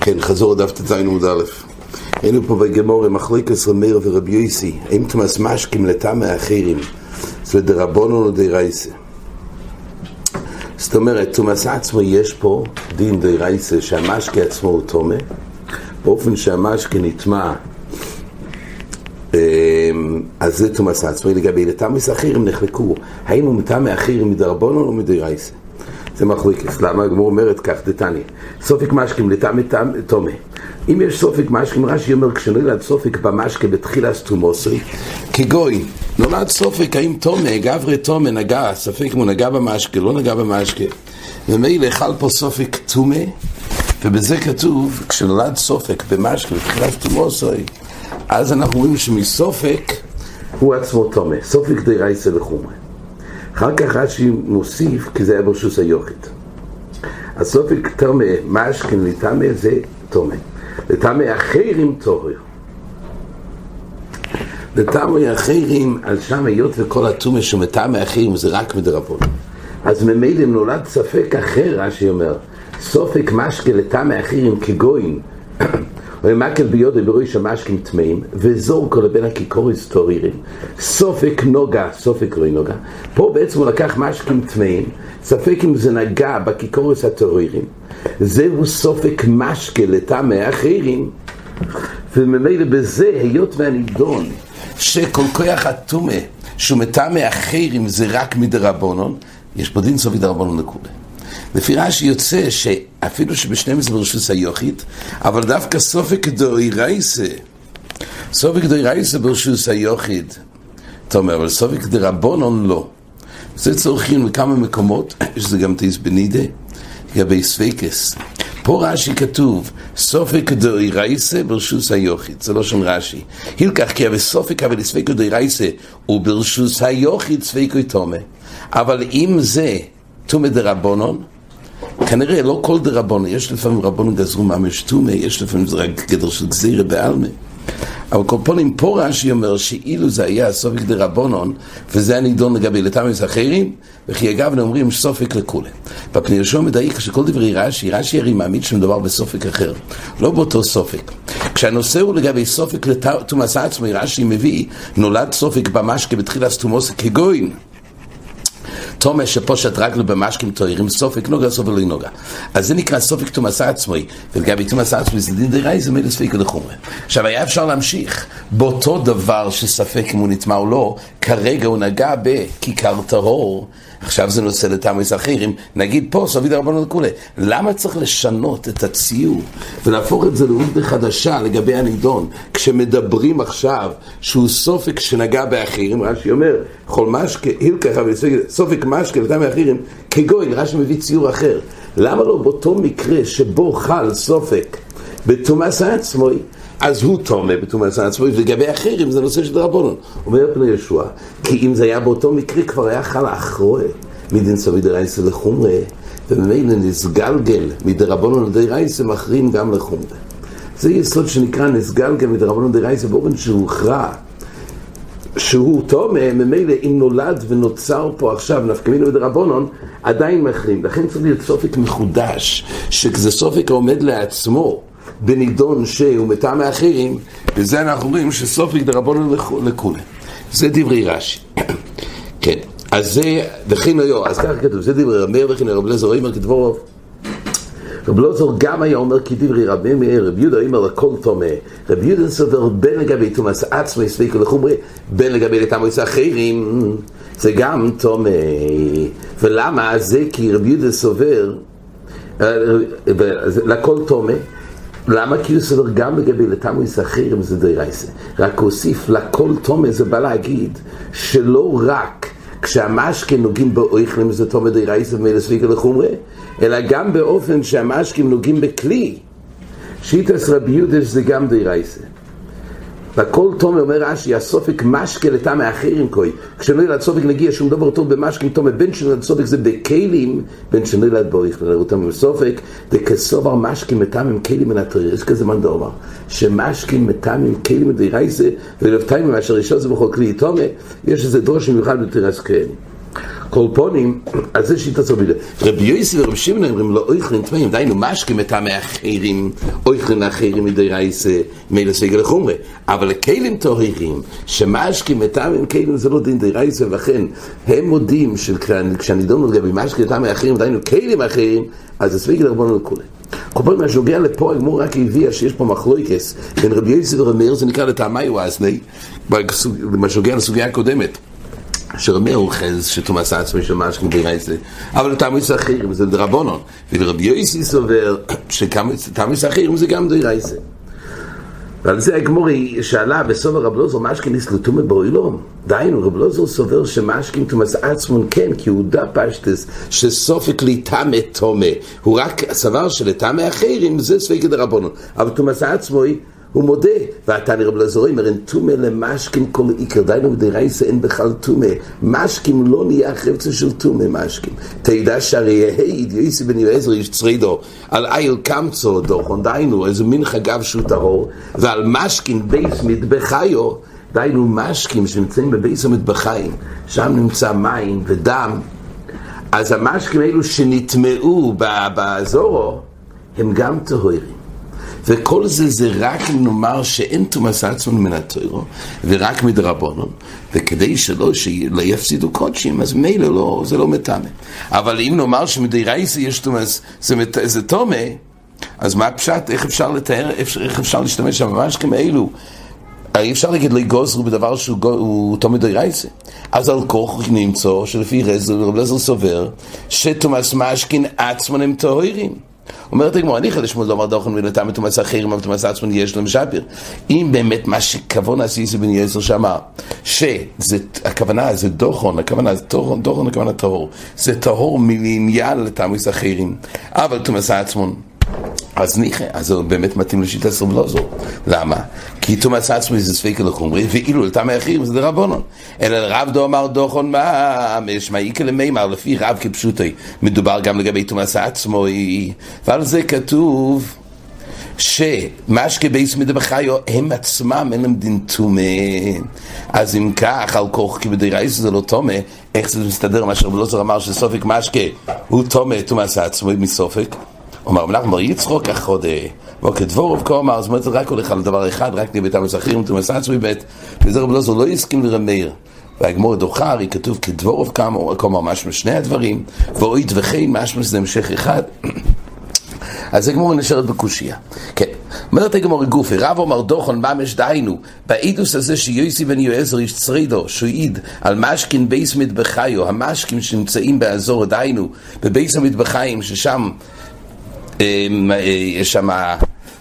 כן, חזור דף ט"ז עמוד א'. היינו פה בגמור עם מחליקס רמיר ורבי יויסי, האם תמס משקים לטעמי האחרים, זה דרבונו או דרייסה. זאת אומרת, תומס עצמו יש פה דין דרייסה שהמשקה עצמו הוא תומה, באופן שהמשקה נטמע, אמ, אז זה תומס עצמו. לגבי לטעמי אחרים נחלקו, האם הוא מטעמי אחרים מדרבונו או מדרייסה. זה מחלוקס. למה? הגמור אומרת כך, דתניא. סופק משקים לטעמי תומה. אם יש סופק משקים, רש"י אומר, כשנולד סופק במשקה בתחילה סתומוסי, כגוי, נולד סופק האם תומה, גברי תומה נגע, ספק אם הוא נגע במשקה, לא נגע במשקה. ומילא חל פה סופק תומה, ובזה כתוב, כשנולד סופק במשקה בתחילה סתומוסי, אז אנחנו רואים שמסופק הוא עצמו תומה. סופק די רייסה לחומרה. אחר כך רש"י מוסיף, כי זה היה ברשוס היוכית. הסופק תומה, משכן לטמא זה תומה. לטמא אחרים תורר. לטמא אחרים, על שם היות וכל התומה שהוא מטמא אחרים זה רק מדרבון. אז ממילא נולד ספק אחר, רש"י אומר, סופק משקה לטמא אחרים כגויים. ומקל ביודו בראש המשקים טמאים, וזור כל לבין הכיכוריס טורירים, סופק נוגה, סופק לא נוגה. פה בעצם הוא לקח משקים טמאים, ספק אם זה נגע בכיכוריס הטורירים, זהו סופק משקה לטעמי אחרים, וממילא בזה, היות והנידון, שכל כוח הטומא, שהוא מטעמי אחרים זה רק מדרבנון, יש פה דין סופי דרבנון לכולי. לפי רש"י יוצא שאפילו שבשני מזה ברשוס היוכית, אבל דווקא סופק דוי רייסה, סופק דוי רייסה ברשוס היוכית, אתה אומר, אבל סופק דרבונון לא. זה צורכים לכמה מקומות, יש זה גם תיס בנידה, לגבי ספקס. פה רש"י כתוב, סופק דוי רייסה ברשוס היוכית, זה לא שם רש"י. הילקח כי אבל סופק אבל ספק דוי רייסה וברשוס היוכית ספקוי תומה. אבל אם זה תומה דרבונון, כנראה לא כל דרבונה, יש לפעמים רבון גזרו ממש טומא, יש לפעמים זה רק גדר של גזירה בעלמה. אבל קופונים פה רש"י אומר שאילו זה היה סופק דרבונון, וזה הנידון לגבי לתמס אחרים, וכי אגב אומרים סופק לכולי. בפני יהושע מדייק שכל דברי רש"י, רש"י הרי מעמיד שמדובר בסופק אחר, לא באותו סופק. כשהנושא הוא לגבי סופק לתומס עצמי, רש"י מביא, נולד סופק במשקה בתחילה סתומוס כגוין. תומר שפושט רגלו במשקים תוירים, סופק נוגה, סופק לא נוגה. אז זה נקרא סופק תומס עצמוי, ולגבי תומס עצמוי זה דין דיראי, זה מילה ספיקו לחומרה. עכשיו, היה אפשר להמשיך באותו דבר שספק אם הוא נטמע או לא, כרגע הוא נגע בכיכר טרור, עכשיו זה נושא לתמריס אחרים, נגיד פה, סביד הרבנו לכולי. למה צריך לשנות את הציור ולהפוך את זה לעובדה חדשה לגבי הנידון, כשמדברים עכשיו שהוא סופק שנגע באחרים, רש"י אומר, כל משקה, הילקחה סופק משקה לטעמי אחרים, כגוין, רש"י מביא ציור אחר. למה לא באותו מקרה שבו חל סופק בתומאס עצמוי, אז הוא תומה בתומאס עצמוי, ולגבי אחרים זה נושא של רבונון. אומר פני ישוע, כי אם זה היה באותו מקרה כבר היה חל אחרוה מדין סביד רייסה לחומרה, וממילא נסגלגל מדרבנון לדרייסה מחרים גם לחומרה. זה יסוד שנקרא נסגלגל מדרבנון לדרייסה באופן שהוכרע שהוא תומה, ממילא אם נולד ונוצר פה עכשיו נפקא מינו עדיין מחרים. לכן צריך להיות סופק מחודש, שכזה סופק העומד לעצמו בנידון שהוא מטעם האחרים, וזה אנחנו רואים שסופק דרבנון לכולי. זה דברי רש"י. כן, אז זה, וכן היו, אז ככה כתוב, זה דברי רמר וכן רב לזר אומר כדבורוב. רב לוזור גם היה אומר כדברי רבי מאיר, רב יהודה אומר לכל תומה. רב יהודה סובר בין לגבי תומאס עצמי ספיקו לחומרי, בין לגבי לתמריס אחרים, זה גם תומה. ולמה? זה כי רב יהודה סובר, לכל תומה. למה הוא סובר גם לגבי לתמריס אחרים זה די רייסה. רק הוסיף לכל תומה זה בא להגיד שלא רק כשהמשקים נוגעים באויכלים זה תומא דרייסה ומילא ספיקה לחומרה, אלא גם באופן שהמשקים נוגעים בכלי. שיטס רבי יודש זה גם דרייסה. והכל תומא אומר רש"י, הסופק משקה לטעם האחרים כוי. כשלא ילד סופק נגיע שום דבר טוב במשקים תומא, בין שנולד סופק זה בכלים, בין שנולד בוריך לראותם סופק, וכסובר משקים מטעם עם כלים מן הטריר. יש כזה מן דאמר, מטעם עם כלים ולפתיים מאשר ראשון זה בכל כלי תומא, יש איזה דרוש מיוחד בתרס כאלה. כל פונים, אז זה שיטה סובידה. רבי יוסי ורבי שמעון אומרים לא אויכלין טמאים, דהיינו משקים את המאחרים, אויכלין אחרים מדי רייסה, מילא סגל לחומרה. אבל לכלים טהורים, שמשקים את המאחרים, כלים זה לא דין די רייסה, ולכן הם מודים שכשהנידון לגבי משקים את המאחרים, דהיינו כלים אחרים, אז זה סגל לרבונו לכולי. כל פעם מה שנוגע לפה, הגמור רק הביאה שיש פה מחלויקס בין רבי יוסי ורבי זה נקרא לטעמי וואזני, מה שנוגע לסוגיה הקודמת. שרמי אוחז שתומאס עצמי של משכם ברייסה, אבל לתמיס אחרים זה דרבונון, ולרבי יויסי סובר שתמיס אחרים זה גם דרייסה. ועל זה הגמורי שאלה בסוף הרב לוזר משכין נסלטומה באוילום. דהיינו, רב לוזר סובר שמשכין תומאס עצמון כן, כי הוא דע פשטס שסופק לי תמה תומה. הוא רק סבר שלתמה אחרים זה ספקת דרבונון. אבל תומאס עצמוי הוא מודה, והתניא רב אלעזר אומר, אין טומאה למשקים כל עיקר, דהיינו בדאורייתא אין בכלל טומאה, משקים לא נהיה חפצא של טומאה משקים. תדע שהרי העיד יוסי בן יועזר איש צרידה, על איל קמצא דכן, דהיינו, איזה מין חגב שהוא טהור, ועל משקים בית מטבחיא, דהיינו משקים שנמצאים בבית המטבחיים, שם נמצא מים ודם, אז המשקים האלו שנטמאו בעזרה, הם גם טהורים. וכל זה זה רק נאמר שאין תומאס עצמון מן הטוירו ורק מדרבנון וכדי שלא, שלא יפסידו קודשים אז מילא לא, זה לא מטמא אבל אם נאמר שמדי רייסי יש תומאס זה, זה תומה אז מה הפשט, איך אפשר לתאר, איך אפשר להשתמש שם ממש כאלו אי אפשר להגיד לי גוזרו בדבר שהוא תומד דיירייסה. אז על כוח נמצא שלפי רזר, רב לזר סובר, שתומאס משכין עצמון הם טהורים. אומרת הגמור, אני חדש מול דומר דוחן ולתם ותומס אחרים, אבל תומס עצמון יש להם שפיר. אם באמת מה שכוון עשיסי בן יעזר שאמר, שהכוונה זה דוחון, הכוונה זה דוחון, דוחון הכוונה טהור, זה טהור מלעניין לתמוס אחרים, אבל תומס עצמון. אז ניחא, אז זה באמת מתאים לשיטה סובלוזו. למה? כי תומאס עצמי זה ספיקה לחומרי, ואילו לטעמי אחרים זה דרבונון. אלא רב דו אמר דוחון מה, משמע איקה למימר, לפי רב כפשוטי. מדובר גם לגבי תומאס עצמו, ועל זה כתוב שמשקה בייס מדבחיו, הם עצמם אין להם דין תומה. אז אם כך, על כוח כבדי רייס זה לא תומה, איך זה מסתדר מה שרבלוזר אמר שסופק משקה הוא תומה תומאס עצמו מסופק? אומר מלאך מר יצחוק החודה וכדבורוב כה אמר, זאת אומרת, רק הולך על דבר אחד, רק המסחרים, תומס עצמי בית, וזה רב לוזר לא הסכים לרמר. והגמור דוחר, היא כתוב כדבורוב כה אמר משהו שני הדברים, ואוית וכן משהו זה המשך אחד. אז הגמור נשארת בקושייה. כן, אומרת הגמור גופי, רב אומר דוחון ממש דיינו, באידוס הזה שיוסי בן יועזר איש צרידו, שהוא העיד על משכין בייס מטבחיו, המשקים שנמצאים באזור דיינו, בבייס המטבחיים, ששם אה, יש שם,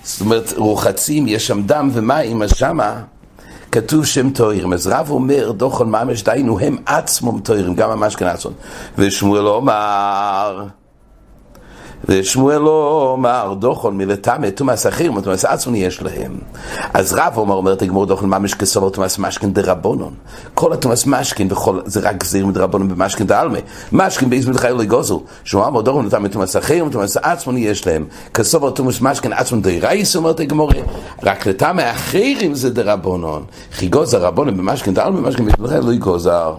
זאת אומרת, רוחצים, יש שם דם ומים, אז שמה כתוב שהם טוהרים. אז רב אומר, דוחון ממש דיינו, הם עצמם טוהרים, גם ממש כן עצמם. ושמואל אומר... ושמואל לא אומר דוחון מלטמא תומאס אחרים ותומאס עצמון יש להם. אז רב אומר אומרת הגמור דוחון ממש כסובר תומאס משכן דרבונון כל התומאס משכן בכל זה רק גזיר מדרבונון במשכן דעלמא משכן באיז מלחיו לגוזו. שהוא אמר דוחון מלטמא תומאס אחרים ותומאס עצמון יש להם. כסובר תומאס משכן עצמון דרייס אומרת הגמור רק לטמא אחרים זה דרבונון כי גוזר רבונון במשכן דעלמא משכן באיז מלחיו לגוזר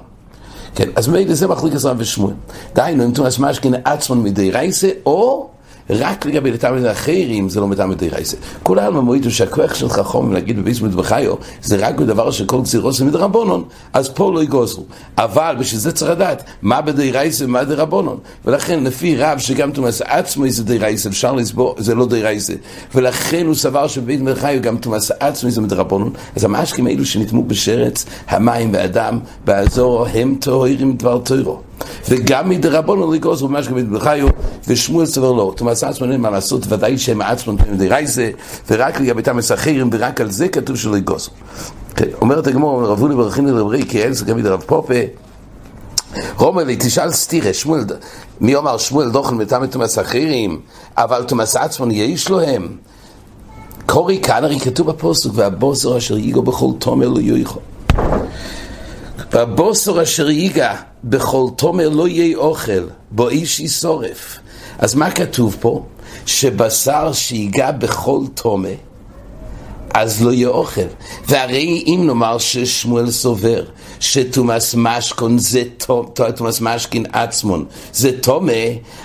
כן, אז מילא זה מחליק עזרם ושמואל. דהיינו, אם תומאס משכין עצמון מדי רייסה, או רק לגבי לתלמיד אחרים זה לא מתלמיד רייסה. כול העלמא מועידו שהכוח של חכום להגיד בביס מטבחיו זה רק בדבר שכל גזירות זה מדרבנון, אז פה לא יגוזרו. אבל בשביל זה צריך לדעת מה בדי רייסה ומה דרבנון. ולכן לפי רב שגם תומאס עצמו זה די רייסה, אפשר לסבור, זה לא די רייסה. ולכן הוא סבר שבבית מטבחיו גם תומאס עצמו זה מדרבנון. אז המשקים האלו שנטמו בשרץ, המים והדם, באזור הם טהורים דבר טהרו. וגם מדרבנו לגוז הוא ממש כבד בחיו ושמואל סבר לו תומאס עצמו אין מה לעשות ודאי שהם עצמם פנים די רייזה ורק לגבי תמס אחרים ורק על זה כתוב שלא יגוז אומרת הגמור רבו לי ברכינו לרבי כי אין זה גם מדרב פופה. רומר לי תשאל סתירה שמואל מי אומר שמואל דוחן מטעם תומאס אחרים אבל תומאס עצמו יש לו הם קורי כאן הרי כתוב בפוסק והבוסר אשר ייגו בכל תומר לא יויכו והבוסר אשר ייגע בכל תומר לא יהיה אוכל, בו איש ישורף. אז מה כתוב פה? שבשר שיגע בכל תומר, אז לא יהיה אוכל. והרי אם נאמר ששמואל סובר שתומאס משכון זה תומאס משכין עצמון, זה תומה,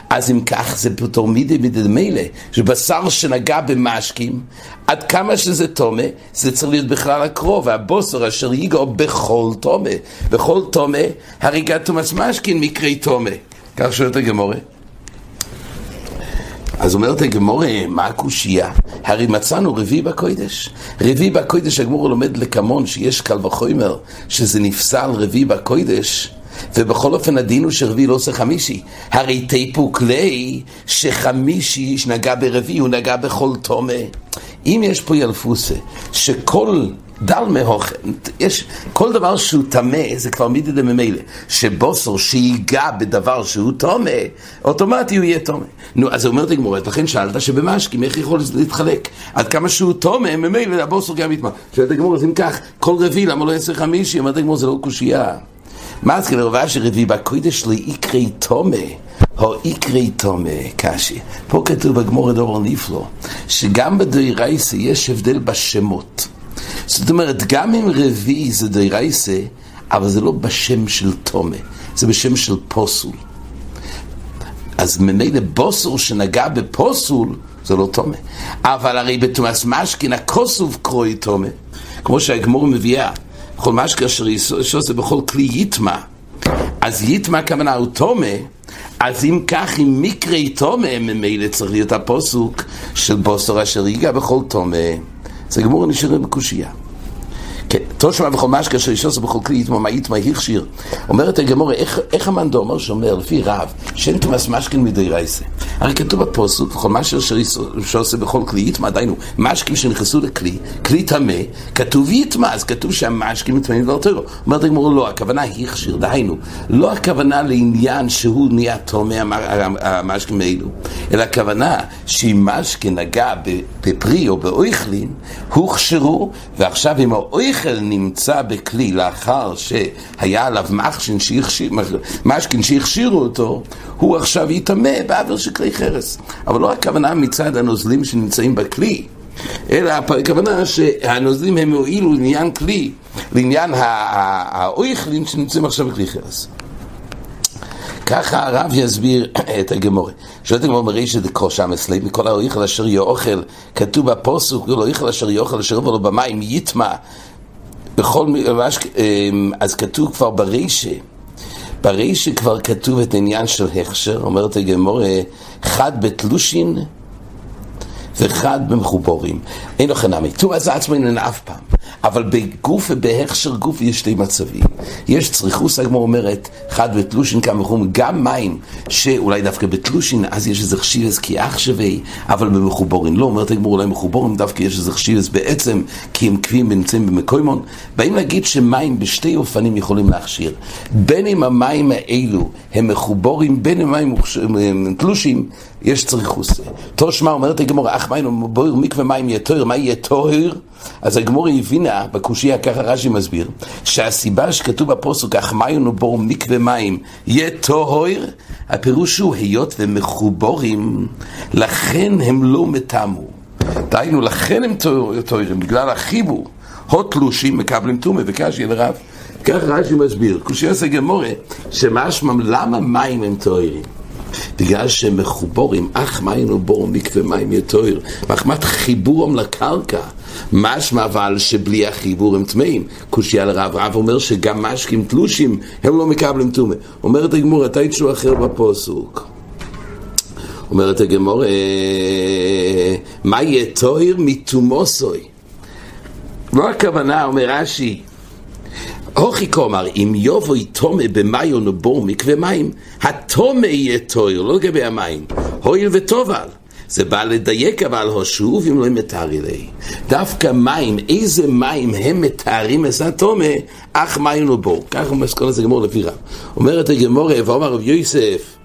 אז אם כך זה פתור מידי מידי מילא, שבשר שנגע במשקים, עד כמה שזה תומה, זה צריך להיות בכלל הקרוב, והבוסר אשר ייגעו בכל תומה, בכל תומה, הריגת תומאס משכין מקרי תומה. כך שואלת הגמורה. אז אומרת הגמורה, מה הקושייה? הרי מצאנו רביעי בקוידש. רביעי בקוידש, הגמור לומד לקמון שיש קל וחומר, שזה נפסל רביעי בקוידש. ובכל אופן הדין הוא שרביעי לא עושה חמישי. הרי תיפו כלי שחמישי שנגע ברביעי הוא נגע בכל תומה. אם יש פה ילפוסה, שכל דל מהוכן, יש, כל דבר שהוא טמא זה כבר מידי דממילא, שבוסר שיגע בדבר שהוא טומא, אוטומטי הוא יהיה טומא. נו, אז אומרת הגמורת, לכן שאלת שבמשקים, איך יכול להתחלק? עד כמה שהוא טומא, ממילא הבוסר גם יטמע. שואלת הגמורת, אם כך, כל רביעי, למה לא יצא חמישי? אומרת הגמורת, זה לא קושייה. מה אז כאילו רבה שרביעי בקוידש לאיקרי טומא? או איקרי תומה, קשי. פה כתוב בגמור הדור נפלא, שגם בדוירייסה יש הבדל בשמות. זאת אומרת, גם אם רביעי זה דיירייסה, אבל זה לא בשם של תומה, זה בשם של פוסול. אז ממילא בוסור שנגע בפוסול, זה לא תומה. אבל הרי בתומאס משכין הכוסוב קרוי תומה, כמו שהגמור מביאה, בכל משכין אשר ישעושה בכל כלי יטמע. אז יטמע הכוונה הוא תומה, אז אם כך, אם מקרי תומה, ממילא צריך להיות הפוסוק של בוסור אשר ייגע בכל תומה. זה גמור נשאר בקושייה. כן, תושמע בכל משקה של אישוס ובכל כלי יתמו מה יתמה הכשיר. אומרת הגמורה, איך, המאן דאמר שאומר לפי רב, שאין תומאס משכין מדי רייסה. הרי כתוב בפוסוק, משקה של אישוס בכל כלי יתמה, דיינו, משקים שנכנסו לכלי, כלי טמא, כתוב יתמה, אז כתוב שהמשקים מטמאים דבר תורו. אומרת הגמורה, לא, הכוונה הכשיר, דהיינו, לא הכוונה לעניין שהוא נהיה טומא המשקים האלו, אלא הכוונה שאם משקה נגע בפרי או באויכלין, הוכשרו, ועכשיו אם האויכלין השכל נמצא בכלי לאחר שהיה עליו משכין שהכשירו אותו, הוא עכשיו יטמא בעבר של כלי חרס. אבל לא הכוונה מצד הנוזלים שנמצאים בכלי, אלא הכוונה שהנוזלים הם הועילו לעניין כלי, לעניין האויכלין שנמצאים עכשיו בכלי חרס. ככה הרב יסביר את הגמורה. שואלת הגמורה מרישא דקושא מסלב מכל האויכל אשר יאכל, כתוב בפוסוק, לא אויכל אשר יאכל אשר יאכל במים יטמע בכל ממש, אמ, אז כתוב כבר ברישה, ברישה כבר כתוב את העניין של הכשר, אומרת הגמורה, חד בתלושין וחד במחובורים. אין לו חנמי. טומאה זה עצמו איננה אף פעם. אבל בגוף ובהכשר גוף יש שתי מצבים. יש צריכוס, הגמור אומרת, חד בתלושין כמה וחום, גם מים, שאולי דווקא בתלושין, אז יש איזה חשיבס כי אח שווה, אבל במחובורין לא, אומרת הגמור, אולי מחובורין דווקא יש איזה חשיבס בעצם, כי הם קביעים ונמצאים במקוימון. באים להגיד שמים בשתי אופנים יכולים להכשיר. בין אם המים האלו הם מחובורים, בין אם המים תלושים, יש צריכוס. תושמע אומרת הגמור, אך מים בויר מקווה מים יהיה תוהר, מה יהיה תוהר? אז הגמור הבינה, בקושייה ככה רש"י מסביר, שהסיבה שכתוב בפוסק, אך מים ובור מקווה מים יהיה טוהר, הפירוש הוא היות ומחובורים, לכן הם לא מטעמו. דהיינו, לכן הם טוהרים, בגלל החיבור. הות תלושים מקבלים טומא וקשי לרב. כך רש"י מסביר, קושייה סגמורה, שמשמע למה מים הם טוהרים? בגלל שהם מחובורים, אך מים ובור מקווה מים יתויר, מחמת חיבורם לקרקע. משמע אבל שבלי החיבור הם טמאים. קושי על רב, אומר שגם משקים תלושים הם לא מקבלים טומא. אומרת הגמור, אתה יצ'ו אחר בפוסוק. אומרת הגמור, מה יהיה טוהר מתומוסוי? לא הכוונה, אומר רש"י, הוכי כומר, אם יובוי תומה במיון ובור מקווה מים, התומה יהיה טוהר, לא לגבי המים. הויל וטובל. זה בא לדייק אבל הושוב אם לא מתארי לי. דווקא מים, איזה מים הם מתארים את התומה, אך מים ובור. ככה מסכון הזה גמור לפי רב. אומרת הגמור, ואומר רב יוסף,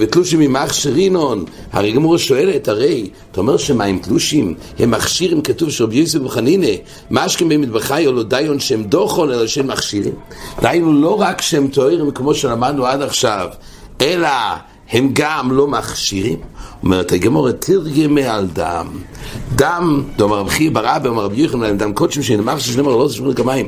ותלושים עם אח שרינון, הרי גמור שואלת, הרי, אתה אומר שמים תלושים, הם מכשירים, כתוב שרבי יוסף וחנינה, משקים במטבחי או לא דיון שהם דוחון, אלא שהם מכשירים. דהיינו לא רק שהם טוהרים כמו שלמדנו עד עכשיו, אלא הם גם לא מכשירים. אומרת הגמור, תרגמי על דם. דם, דאמר רב חייא ברבי, אומר רבי יוחנן, דם קודשים שנאמר ששלמה לא תשמעו כמיים.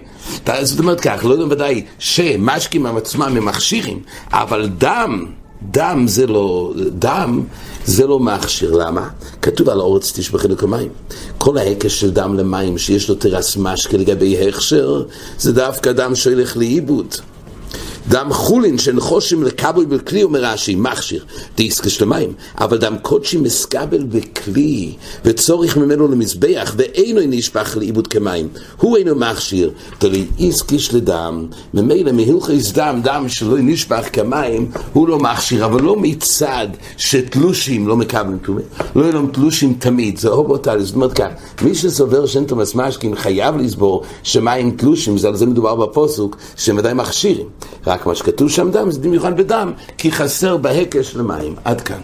זאת אומרת כך, לא יודעים ודאי שמשקים עצמם הם מכשירים, אבל דם, דם זה לא, דם זה לא מכשיר, למה? כתוב על האורץ תשפכי לכמים. כל ההקש של דם למים שיש לו תרס משקה לגבי הכשר, זה דווקא דם שהולך לאיבוד. דם חולין שנחושים לקבל בכלי, אומר רש"י, מכשיר, דיסקה של המים, אבל דם קודשי מסקבל בכלי, וצורך ממנו למזבח, ואינו נשפך לאיבוד כמים. הוא אינו מכשיר, תראי איסקיש לדם, ממילא מהלכס דם, דם שלא נשפך כמים, הוא לא מכשיר, אבל לא מצד שתלושים לא מקבלים תלומים, לא יהיו להם תלושים תמיד, זה הובוטל, זאת אומרת כך, מי שסובר שאין תומס משקים חייב לסבור שמים תלושים, זה על זה מדובר בפוסוק, שהם ודאי מכשירים. רק מה שכתוב שם דם, זה במיוחד בדם, כי חסר בהקש למים. עד כאן.